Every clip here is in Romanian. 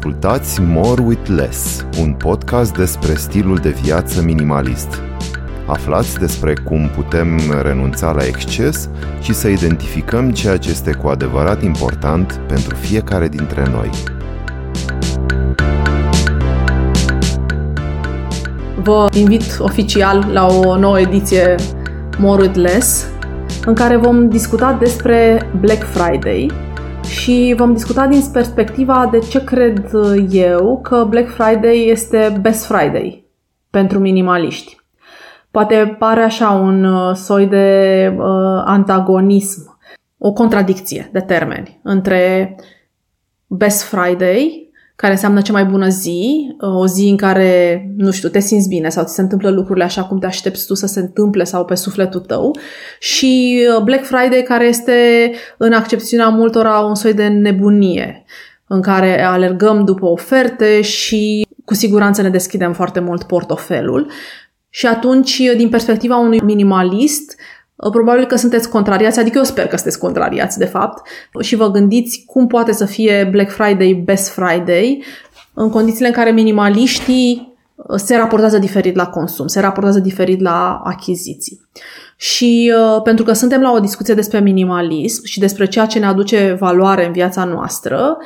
Ascultați More with Less, un podcast despre stilul de viață minimalist. Aflați despre cum putem renunța la exces și să identificăm ceea ce este cu adevărat important pentru fiecare dintre noi. Vă invit oficial la o nouă ediție More with Less, în care vom discuta despre Black Friday, și vom discuta din perspectiva de ce cred eu că Black Friday este Best Friday pentru minimaliști. Poate pare așa un uh, soi de uh, antagonism, o contradicție de termeni între Best Friday care înseamnă cea mai bună zi, o zi în care, nu știu, te simți bine sau ți se întâmplă lucrurile așa cum te aștepți tu să se întâmple sau pe sufletul tău. Și uh, Black Friday care este în accepțiunea multora un soi de nebunie în care alergăm după oferte și cu siguranță ne deschidem foarte mult portofelul. Și atunci, din perspectiva unui minimalist, Probabil că sunteți contrariați, adică eu sper că sunteți contrariați, de fapt, și vă gândiți cum poate să fie Black Friday Best Friday în condițiile în care minimaliștii uh, se raportează diferit la consum, se raportează diferit la achiziții. Și uh, pentru că suntem la o discuție despre minimalism și despre ceea ce ne aduce valoare în viața noastră,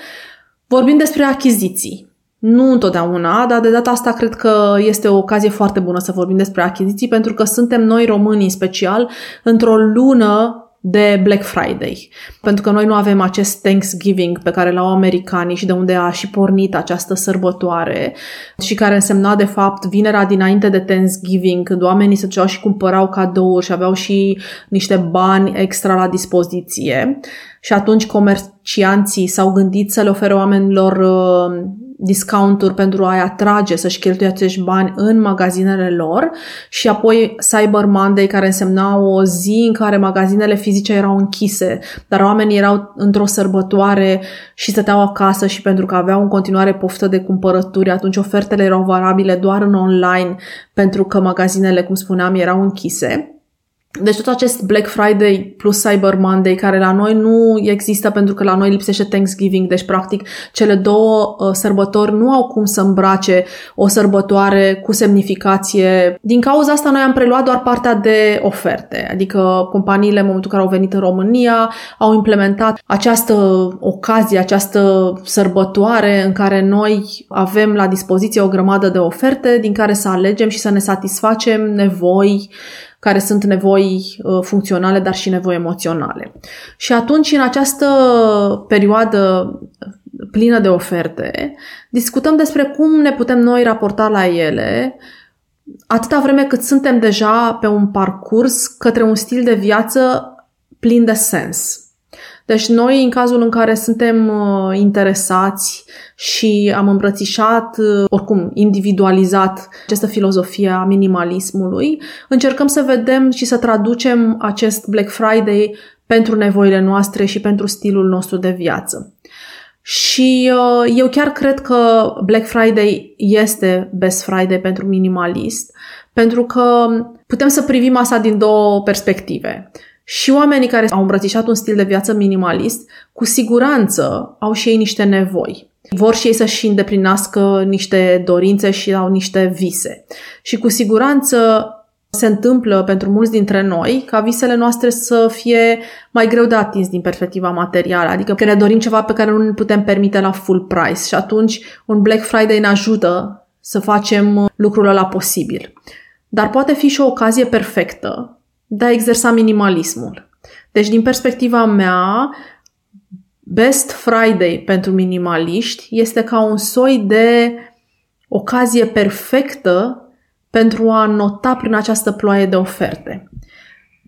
vorbim despre achiziții. Nu întotdeauna, dar de data asta cred că este o ocazie foarte bună să vorbim despre achiziții, pentru că suntem noi români în special într-o lună de Black Friday. Pentru că noi nu avem acest Thanksgiving pe care l-au americanii și de unde a și pornit această sărbătoare și care însemna de fapt vinerea dinainte de Thanksgiving, când oamenii se duceau și cumpărau cadouri și aveau și niște bani extra la dispoziție. Și atunci comercianții s-au gândit să le ofere oamenilor uh, discounturi pentru a-i atrage să-și cheltuie acești bani în magazinele lor și apoi Cyber Monday care însemna o zi în care magazinele fizice erau închise, dar oamenii erau într-o sărbătoare și stăteau acasă și pentru că aveau în continuare poftă de cumpărături, atunci ofertele erau valabile doar în online pentru că magazinele, cum spuneam, erau închise. Deci tot acest Black Friday plus Cyber Monday, care la noi nu există pentru că la noi lipsește Thanksgiving, deci practic cele două uh, sărbători nu au cum să îmbrace o sărbătoare cu semnificație. Din cauza asta noi am preluat doar partea de oferte, adică companiile în momentul în care au venit în România au implementat această ocazie, această sărbătoare în care noi avem la dispoziție o grămadă de oferte din care să alegem și să ne satisfacem nevoi care sunt nevoi uh, funcționale, dar și nevoi emoționale. Și atunci, în această perioadă plină de oferte, discutăm despre cum ne putem noi raporta la ele, atâta vreme cât suntem deja pe un parcurs către un stil de viață plin de sens. Deci noi, în cazul în care suntem uh, interesați și am îmbrățișat, uh, oricum individualizat această filozofie a minimalismului, încercăm să vedem și să traducem acest Black Friday pentru nevoile noastre și pentru stilul nostru de viață. Și uh, eu chiar cred că Black Friday este Best Friday pentru minimalist, pentru că putem să privim asta din două perspective. Și oamenii care au îmbrățișat un stil de viață minimalist, cu siguranță au și ei niște nevoi. Vor și ei să-și îndeplinească niște dorințe și au niște vise. Și cu siguranță se întâmplă pentru mulți dintre noi ca visele noastre să fie mai greu de atins din perspectiva materială, adică că ne dorim ceva pe care nu ne putem permite la full price și atunci un Black Friday ne ajută să facem lucrul ăla posibil. Dar poate fi și o ocazie perfectă de a exersa minimalismul. Deci, din perspectiva mea, Best Friday pentru minimaliști este ca un soi de ocazie perfectă pentru a nota prin această ploaie de oferte.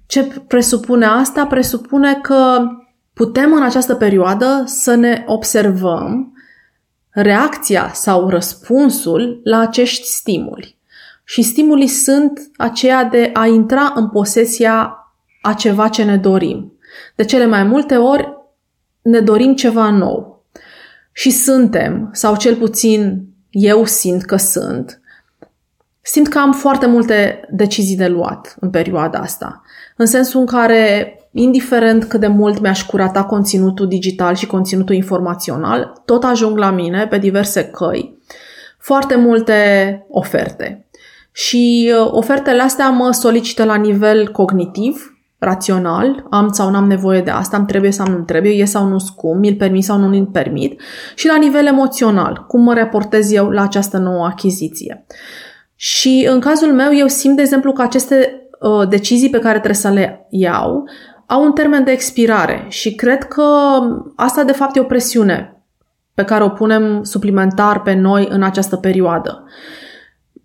Ce presupune asta? Presupune că putem în această perioadă să ne observăm reacția sau răspunsul la acești stimuli. Și stimulii sunt aceea de a intra în posesia a ceva ce ne dorim. De cele mai multe ori ne dorim ceva nou. Și suntem, sau cel puțin eu simt că sunt, simt că am foarte multe decizii de luat în perioada asta. În sensul în care indiferent cât de mult mi-aș curata conținutul digital și conținutul informațional, tot ajung la mine pe diverse căi foarte multe oferte. Și uh, ofertele astea mă solicită la nivel cognitiv, rațional, am sau nu am nevoie de asta, îmi trebuie sau nu trebuie, e sau nu scum, mi-l permit sau nu mi-l permit, și la nivel emoțional, cum mă raportez eu la această nouă achiziție. Și în cazul meu, eu simt, de exemplu, că aceste uh, decizii pe care trebuie să le iau au un termen de expirare și cred că asta, de fapt, e o presiune pe care o punem suplimentar pe noi în această perioadă.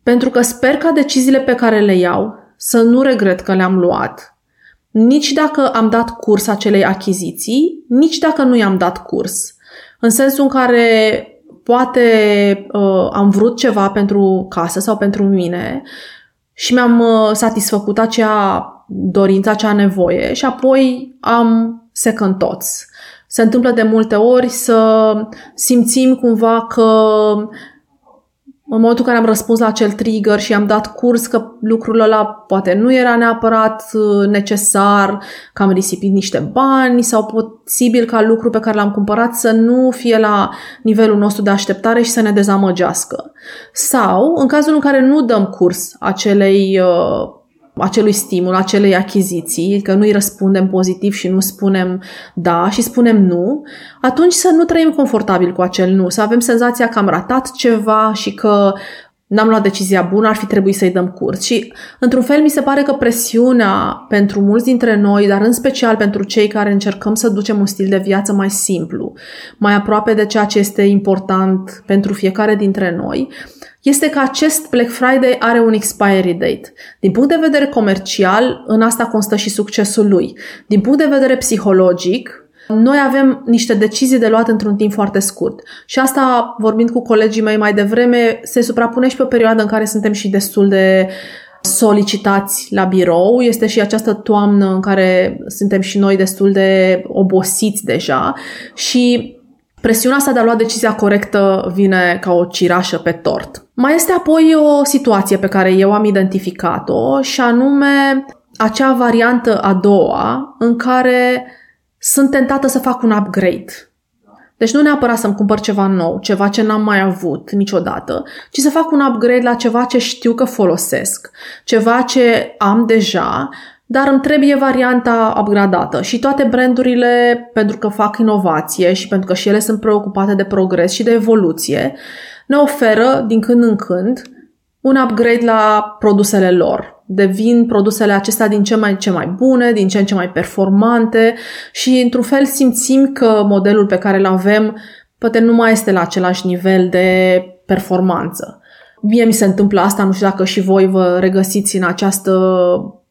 Pentru că sper ca deciziile pe care le iau să nu regret că le-am luat, nici dacă am dat curs acelei achiziții, nici dacă nu i-am dat curs. În sensul în care poate uh, am vrut ceva pentru casă sau pentru mine și mi-am uh, satisfăcut acea dorință, acea nevoie și apoi am second thoughts. Se întâmplă de multe ori să simțim cumva că în momentul în care am răspuns la acel trigger și am dat curs că lucrul ăla poate nu era neapărat uh, necesar, că am risipit niște bani sau posibil ca lucru pe care l-am cumpărat să nu fie la nivelul nostru de așteptare și să ne dezamăgească. Sau, în cazul în care nu dăm curs acelei uh, acelui stimul, acelei achiziții, că nu îi răspundem pozitiv și nu spunem da și spunem nu, atunci să nu trăim confortabil cu acel nu, să avem senzația că am ratat ceva și că n-am luat decizia bună, ar fi trebuit să-i dăm curs. Și, într-un fel, mi se pare că presiunea pentru mulți dintre noi, dar în special pentru cei care încercăm să ducem un stil de viață mai simplu, mai aproape de ceea ce este important pentru fiecare dintre noi, este că acest Black Friday are un expiry date. Din punct de vedere comercial, în asta constă și succesul lui. Din punct de vedere psihologic, noi avem niște decizii de luat într-un timp foarte scurt. Și asta, vorbind cu colegii mei mai devreme, se suprapune și pe o perioadă în care suntem și destul de solicitați la birou. Este și această toamnă în care suntem și noi destul de obosiți deja și Presiunea asta de a lua decizia corectă vine ca o cirașă pe tort. Mai este apoi o situație pe care eu am identificat-o și anume acea variantă a doua în care sunt tentată să fac un upgrade. Deci nu neapărat să-mi cumpăr ceva nou, ceva ce n-am mai avut niciodată, ci să fac un upgrade la ceva ce știu că folosesc, ceva ce am deja dar îmi trebuie varianta upgradată și toate brandurile, pentru că fac inovație și pentru că și ele sunt preocupate de progres și de evoluție, ne oferă din când în când un upgrade la produsele lor. Devin produsele acestea din ce mai ce mai bune, din ce în ce mai performante și într-un fel simțim că modelul pe care îl avem poate nu mai este la același nivel de performanță. Mie mi se întâmplă asta, nu știu dacă și voi vă regăsiți în această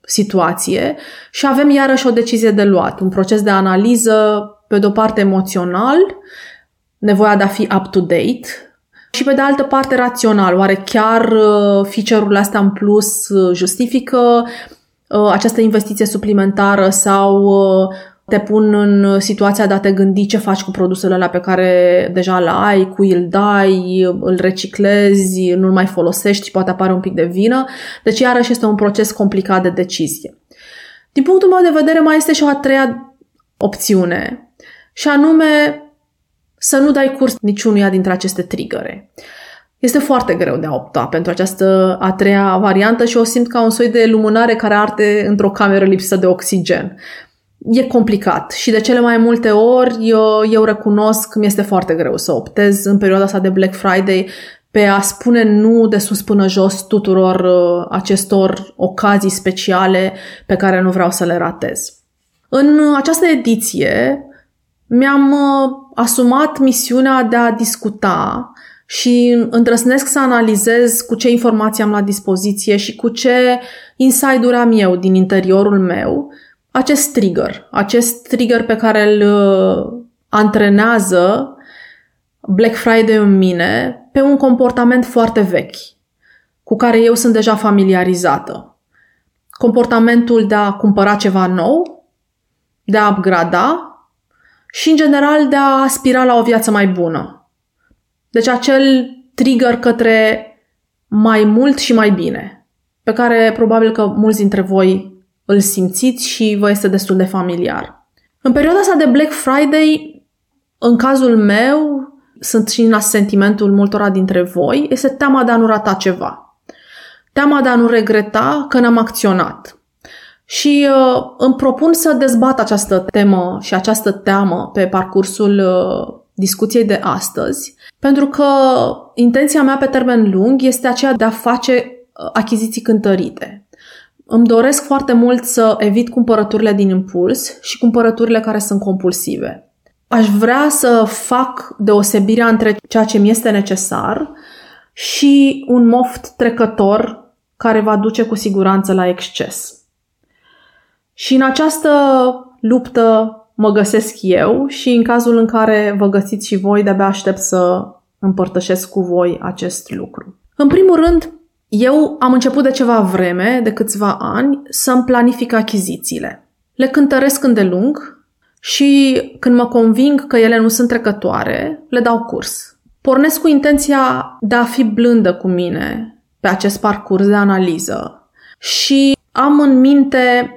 situație și avem iarăși o decizie de luat, un proces de analiză, pe de o parte emoțional, nevoia de a fi up-to-date și pe de altă parte rațional. Oare chiar uh, feature-urile astea în plus uh, justifică uh, această investiție suplimentară sau te pun în situația de a te gândi ce faci cu produsele alea pe care deja le ai, cui îl dai, îl reciclezi, nu-l mai folosești, poate apare un pic de vină. Deci iarăși este un proces complicat de decizie. Din punctul meu de vedere mai este și o a treia opțiune și anume să nu dai curs niciunuia dintre aceste trigăre. Este foarte greu de a opta pentru această a treia variantă și o simt ca un soi de lumânare care arde într-o cameră lipsă de oxigen e complicat și de cele mai multe ori eu, eu recunosc că mi este foarte greu să optez în perioada asta de Black Friday pe a spune nu de sus până jos tuturor uh, acestor ocazii speciale pe care nu vreau să le ratez. În această ediție mi-am uh, asumat misiunea de a discuta și îndrăznesc să analizez cu ce informații am la dispoziție și cu ce inside-uri am eu din interiorul meu acest trigger, acest trigger pe care îl uh, antrenează Black Friday în mine pe un comportament foarte vechi, cu care eu sunt deja familiarizată. Comportamentul de a cumpăra ceva nou, de a upgrada și, în general, de a aspira la o viață mai bună. Deci acel trigger către mai mult și mai bine, pe care probabil că mulți dintre voi îl simțiți și vă este destul de familiar. În perioada asta de Black Friday, în cazul meu, sunt și în sentimentul multora dintre voi, este teama de a nu rata ceva. Teama de a nu regreta că n-am acționat. Și uh, îmi propun să dezbat această temă și această teamă pe parcursul uh, discuției de astăzi, pentru că intenția mea pe termen lung este aceea de a face uh, achiziții cântărite. Îmi doresc foarte mult să evit cumpărăturile din impuls și cumpărăturile care sunt compulsive. Aș vrea să fac deosebirea între ceea ce mi este necesar și un moft trecător care va duce cu siguranță la exces. Și în această luptă mă găsesc eu și în cazul în care vă găsiți și voi, de-abia aștept să împărtășesc cu voi acest lucru. În primul rând, eu am început de ceva vreme, de câțiva ani, să-mi planific achizițiile. Le cântăresc îndelung și când mă conving că ele nu sunt trecătoare, le dau curs. Pornesc cu intenția de a fi blândă cu mine pe acest parcurs de analiză și am în minte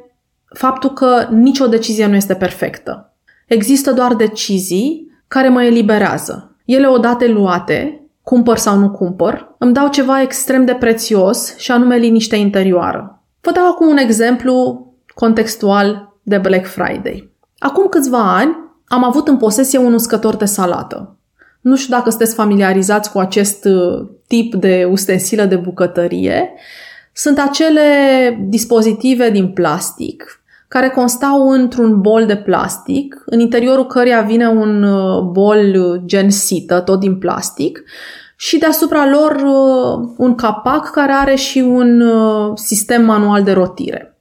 faptul că nicio decizie nu este perfectă. Există doar decizii care mă eliberează. Ele odată luate, cumpăr sau nu cumpăr, îmi dau ceva extrem de prețios și anume liniște interioară. Vă dau acum un exemplu contextual de Black Friday. Acum câțiva ani am avut în posesie un uscător de salată. Nu știu dacă sunteți familiarizați cu acest uh, tip de ustensilă de bucătărie. Sunt acele dispozitive din plastic care constau într-un bol de plastic, în interiorul căreia vine un uh, bol uh, gen sită, tot din plastic, și deasupra lor uh, un capac care are și un sistem manual de rotire.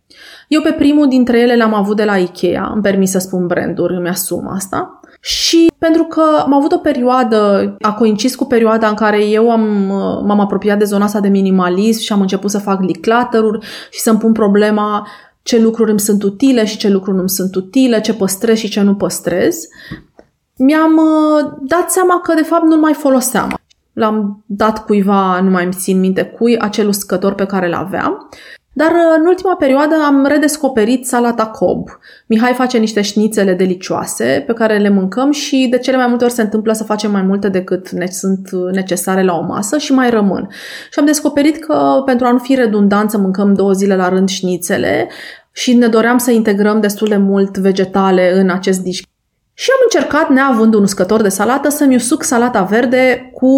Eu pe primul dintre ele l-am avut de la Ikea, îmi permis să spun branduri, îmi asum asta. Și pentru că am avut o perioadă, a coincis cu perioada în care eu am, m-am apropiat de zona asta de minimalism și am început să fac declutter și să-mi pun problema ce lucruri îmi sunt utile și ce lucruri nu îmi sunt utile, ce păstrez și ce nu păstrez, mi-am uh, dat seama că de fapt nu-l mai foloseam. L-am dat cuiva, nu mai îmi țin minte cui, acel uscător pe care l-aveam dar uh, în ultima perioadă am redescoperit salata Cobb. Mihai face niște șnițele delicioase pe care le mâncăm și de cele mai multe ori se întâmplă să facem mai multe decât ne sunt uh, necesare la o masă și mai rămân. Și am descoperit că pentru a nu fi redundant să mâncăm două zile la rând șnițele și ne doream să integrăm destul de mult vegetale în acest dish. Și am încercat, neavând un uscător de salată, să-mi usuc salata verde cu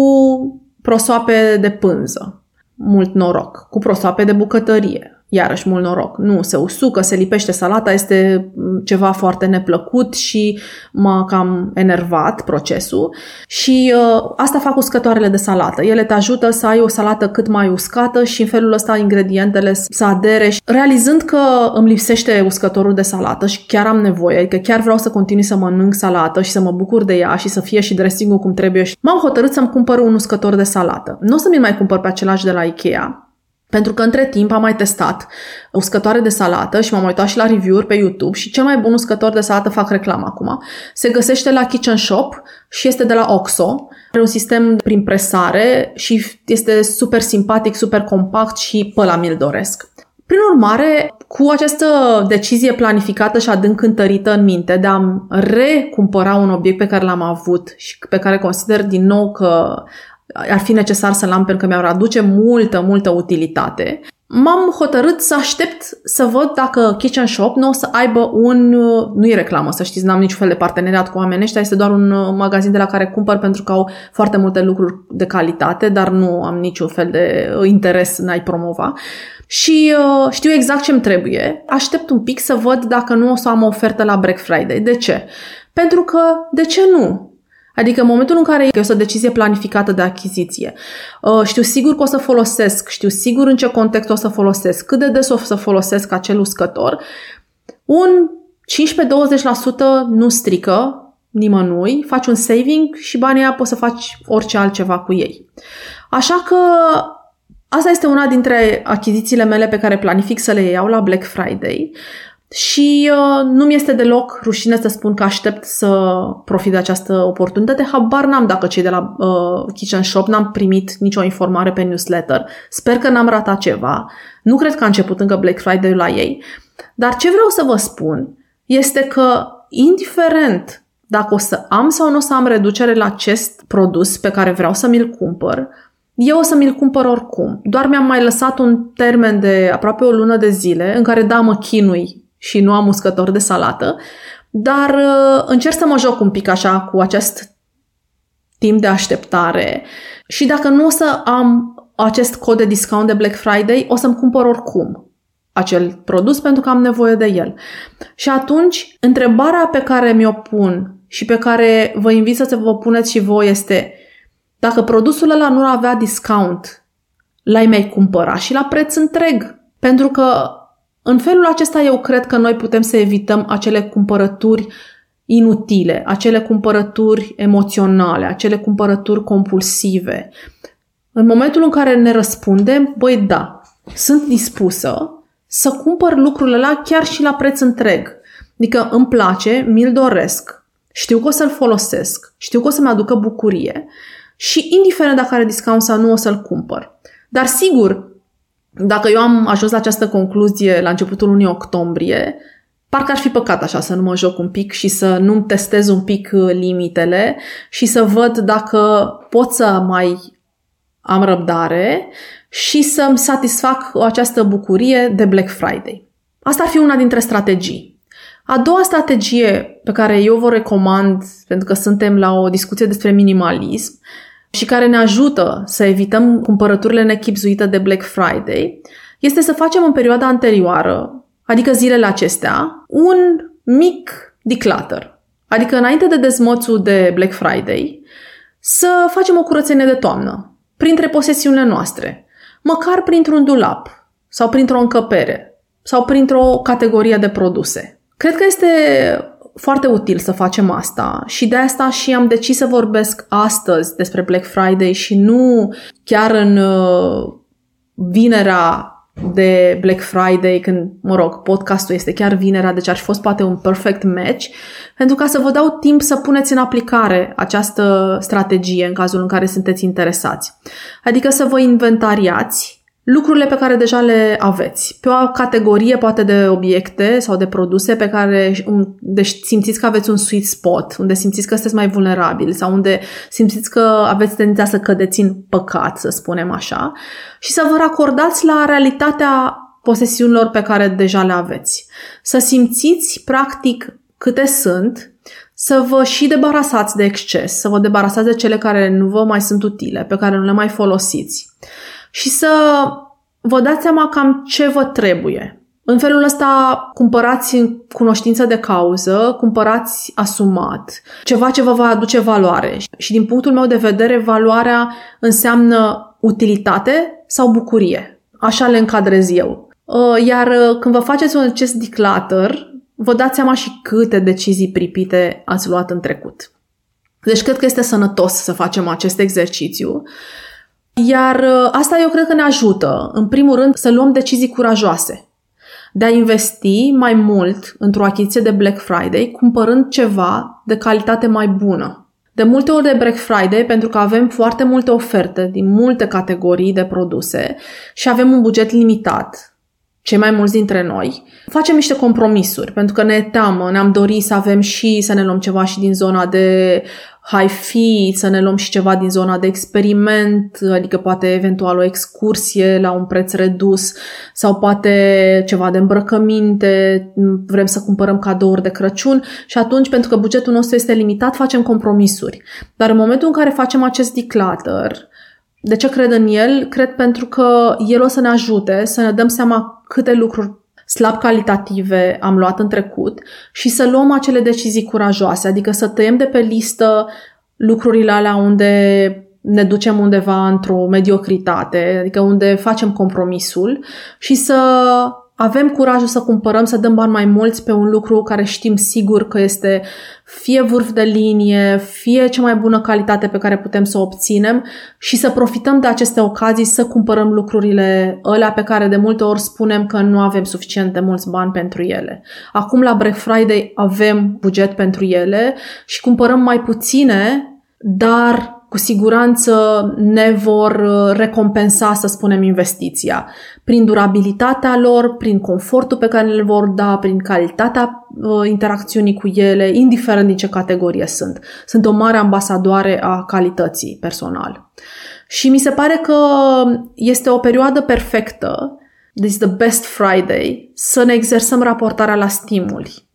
prosoape de pânză mult noroc, cu prosoape de bucătărie, iarăși mult noroc. Nu, se usucă, se lipește salata, este mm, ceva foarte neplăcut și m-a cam enervat procesul. Și uh, asta fac uscătoarele de salată. Ele te ajută să ai o salată cât mai uscată și în felul ăsta ingredientele să adere. Și realizând că îmi lipsește uscătorul de salată și chiar am nevoie, adică chiar vreau să continui să mănânc salată și să mă bucur de ea și să fie și dressing cum trebuie, m-am hotărât să-mi cumpăr un uscător de salată. Nu o să mi mai cumpăr pe același de la Ikea, pentru că între timp am mai testat uscătoare de salată și m-am uitat și la review-uri pe YouTube și cel mai bun uscător de salată, fac reclamă acum, se găsește la Kitchen Shop și este de la Oxo. Are un sistem prin presare și este super simpatic, super compact și pe la mi-l doresc. Prin urmare, cu această decizie planificată și adânc întărită în minte de a recumpăra un obiect pe care l-am avut și pe care consider din nou că ar fi necesar să-l am pentru că mi-ar aduce multă, multă utilitate, m-am hotărât să aștept să văd dacă Kitchen Shop nu o să aibă un... Nu e reclamă, să știți, n-am niciun fel de parteneriat cu oamenii ăștia, este doar un uh, magazin de la care cumpăr pentru că au foarte multe lucruri de calitate, dar nu am niciun fel de uh, interes în a-i promova. Și uh, știu exact ce-mi trebuie. Aștept un pic să văd dacă nu o să am o ofertă la Black Friday. De ce? Pentru că, de ce nu? Adică în momentul în care e o decizie planificată de achiziție, uh, știu sigur că o să folosesc, știu sigur în ce context o să folosesc, cât de des o să folosesc acel uscător, un 15-20% nu strică nimănui, faci un saving și banii aia poți să faci orice altceva cu ei. Așa că asta este una dintre achizițiile mele pe care planific să le iau la Black Friday. Și uh, nu mi este deloc rușine să spun că aștept să profit de această oportunitate. Habar n-am dacă cei de la uh, Kitchen Shop n-am primit nicio informare pe newsletter. Sper că n-am ratat ceva. Nu cred că a început încă Black Friday la ei. Dar ce vreau să vă spun este că, indiferent dacă o să am sau nu o să am reducere la acest produs pe care vreau să mi-l cumpăr, eu o să mi-l cumpăr oricum. Doar mi-am mai lăsat un termen de aproape o lună de zile în care da, mă chinui și nu am uscător de salată, dar uh, încerc să mă joc un pic așa cu acest timp de așteptare și dacă nu o să am acest cod de discount de Black Friday, o să-mi cumpăr oricum acel produs pentru că am nevoie de el. Și atunci, întrebarea pe care mi-o pun și pe care vă invit să vă puneți și voi este dacă produsul ăla nu avea discount, l-ai mai cumpăra și la preț întreg. Pentru că în felul acesta eu cred că noi putem să evităm acele cumpărături inutile, acele cumpărături emoționale, acele cumpărături compulsive. În momentul în care ne răspundem, băi da, sunt dispusă să cumpăr lucrurile la chiar și la preț întreg. Adică îmi place, mi-l doresc, știu că o să-l folosesc, știu că o să-mi aducă bucurie și indiferent dacă are discount sau nu o să-l cumpăr. Dar sigur, dacă eu am ajuns la această concluzie la începutul lunii octombrie, parcă ar fi păcat așa să nu mă joc un pic și să nu testez un pic uh, limitele și să văd dacă pot să mai am răbdare și să-mi satisfac această bucurie de Black Friday. Asta ar fi una dintre strategii. A doua strategie pe care eu vă recomand, pentru că suntem la o discuție despre minimalism și care ne ajută să evităm cumpărăturile nechipzuite de Black Friday, este să facem în perioada anterioară, adică zilele acestea, un mic declutter. Adică înainte de dezmățul de Black Friday, să facem o curățenie de toamnă, printre posesiunile noastre, măcar printr-un dulap sau printr-o încăpere sau printr-o categorie de produse. Cred că este foarte util să facem asta și de asta și am decis să vorbesc astăzi despre Black Friday și nu chiar în uh, vinerea de Black Friday, când, mă rog, podcastul este chiar vinerea, deci ar fi fost poate un perfect match, pentru ca să vă dau timp să puneți în aplicare această strategie în cazul în care sunteți interesați. Adică să vă inventariați lucrurile pe care deja le aveți. Pe o categorie poate de obiecte sau de produse pe care deci simțiți că aveți un sweet spot, unde simțiți că sunteți mai vulnerabili sau unde simțiți că aveți tendința să cădeți în păcat, să spunem așa, și să vă racordați la realitatea posesiunilor pe care deja le aveți. Să simțiți practic câte sunt, să vă și debarasați de exces, să vă debarasați de cele care nu vă mai sunt utile, pe care nu le mai folosiți și să vă dați seama cam ce vă trebuie. În felul ăsta cumpărați în cunoștință de cauză, cumpărați asumat, ceva ce vă va aduce valoare. Și din punctul meu de vedere, valoarea înseamnă utilitate sau bucurie. Așa le încadrez eu. Uh, iar uh, când vă faceți un acest declutter, vă dați seama și câte decizii pripite ați luat în trecut. Deci cred că este sănătos să facem acest exercițiu iar uh, asta eu cred că ne ajută, în primul rând, să luăm decizii curajoase. De a investi mai mult într-o achiziție de Black Friday, cumpărând ceva de calitate mai bună. De multe ori de Black Friday, pentru că avem foarte multe oferte din multe categorii de produse și avem un buget limitat, cei mai mulți dintre noi, facem niște compromisuri, pentru că ne teamă, ne-am dorit să avem și să ne luăm ceva și din zona de hi-fi, să ne luăm și ceva din zona de experiment, adică poate eventual o excursie la un preț redus sau poate ceva de îmbrăcăminte, vrem să cumpărăm cadouri de Crăciun și atunci, pentru că bugetul nostru este limitat, facem compromisuri. Dar în momentul în care facem acest declutter, de ce cred în el? Cred pentru că el o să ne ajute să ne dăm seama câte lucruri slab calitative am luat în trecut și să luăm acele decizii curajoase, adică să tăiem de pe listă lucrurile alea unde ne ducem undeva într-o mediocritate, adică unde facem compromisul și să avem curajul să cumpărăm, să dăm bani mai mulți pe un lucru care știm sigur că este fie vârf de linie, fie cea mai bună calitate pe care putem să o obținem și să profităm de aceste ocazii să cumpărăm lucrurile alea pe care de multe ori spunem că nu avem suficient de mulți bani pentru ele. Acum la Black Friday avem buget pentru ele și cumpărăm mai puține, dar cu siguranță ne vor uh, recompensa, să spunem, investiția. Prin durabilitatea lor, prin confortul pe care le vor da, prin calitatea uh, interacțiunii cu ele, indiferent din ce categorie sunt. Sunt o mare ambasadoare a calității personal. Și mi se pare că este o perioadă perfectă, this is the best Friday, să ne exersăm raportarea la stimuli.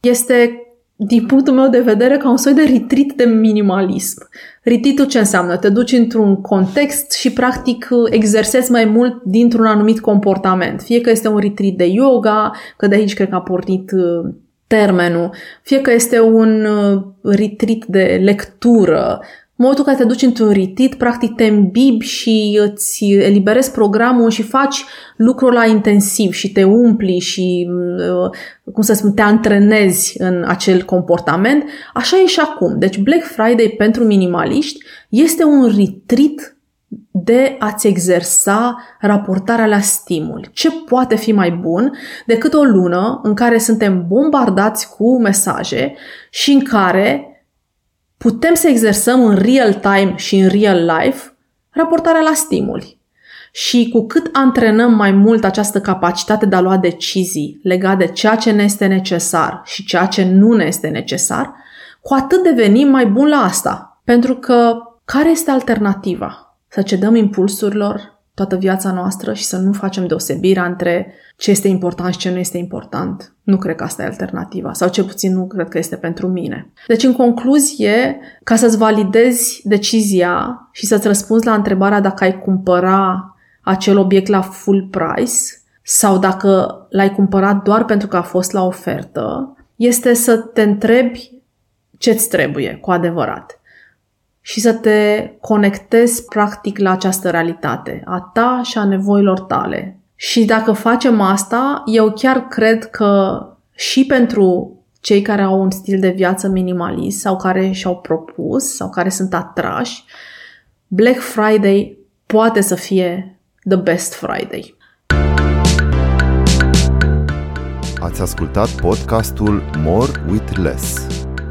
Este din punctul meu de vedere, ca un soi de retreat de minimalism. Retreat ce înseamnă? Te duci într-un context și practic exersezi mai mult dintr-un anumit comportament. Fie că este un retreat de yoga, că de aici cred că a pornit uh, termenul, fie că este un uh, retreat de lectură, în momentul în care te duci într-un retreat, practic te îmbibi și îți eliberezi programul și faci lucrul la intensiv și te umpli și, uh, cum să spun, te antrenezi în acel comportament. Așa e și acum. Deci Black Friday pentru minimaliști este un retreat de a-ți exersa raportarea la stimul. Ce poate fi mai bun decât o lună în care suntem bombardați cu mesaje și în care putem să exersăm în real time și în real life raportarea la stimuli. Și cu cât antrenăm mai mult această capacitate de a lua decizii legate de ceea ce ne este necesar și ceea ce nu ne este necesar, cu atât devenim mai buni la asta. Pentru că care este alternativa? Să cedăm impulsurilor toată viața noastră și să nu facem deosebirea între ce este important și ce nu este important. Nu cred că asta e alternativa, sau ce puțin nu cred că este pentru mine. Deci, în concluzie, ca să-ți validezi decizia și să-ți răspunzi la întrebarea dacă ai cumpăra acel obiect la full price sau dacă l-ai cumpărat doar pentru că a fost la ofertă, este să te întrebi ce-ți trebuie cu adevărat și să te conectezi practic la această realitate, a ta și a nevoilor tale. Și dacă facem asta, eu chiar cred că și pentru cei care au un stil de viață minimalist sau care și-au propus sau care sunt atrași, Black Friday poate să fie the best Friday. Ați ascultat podcastul More with Less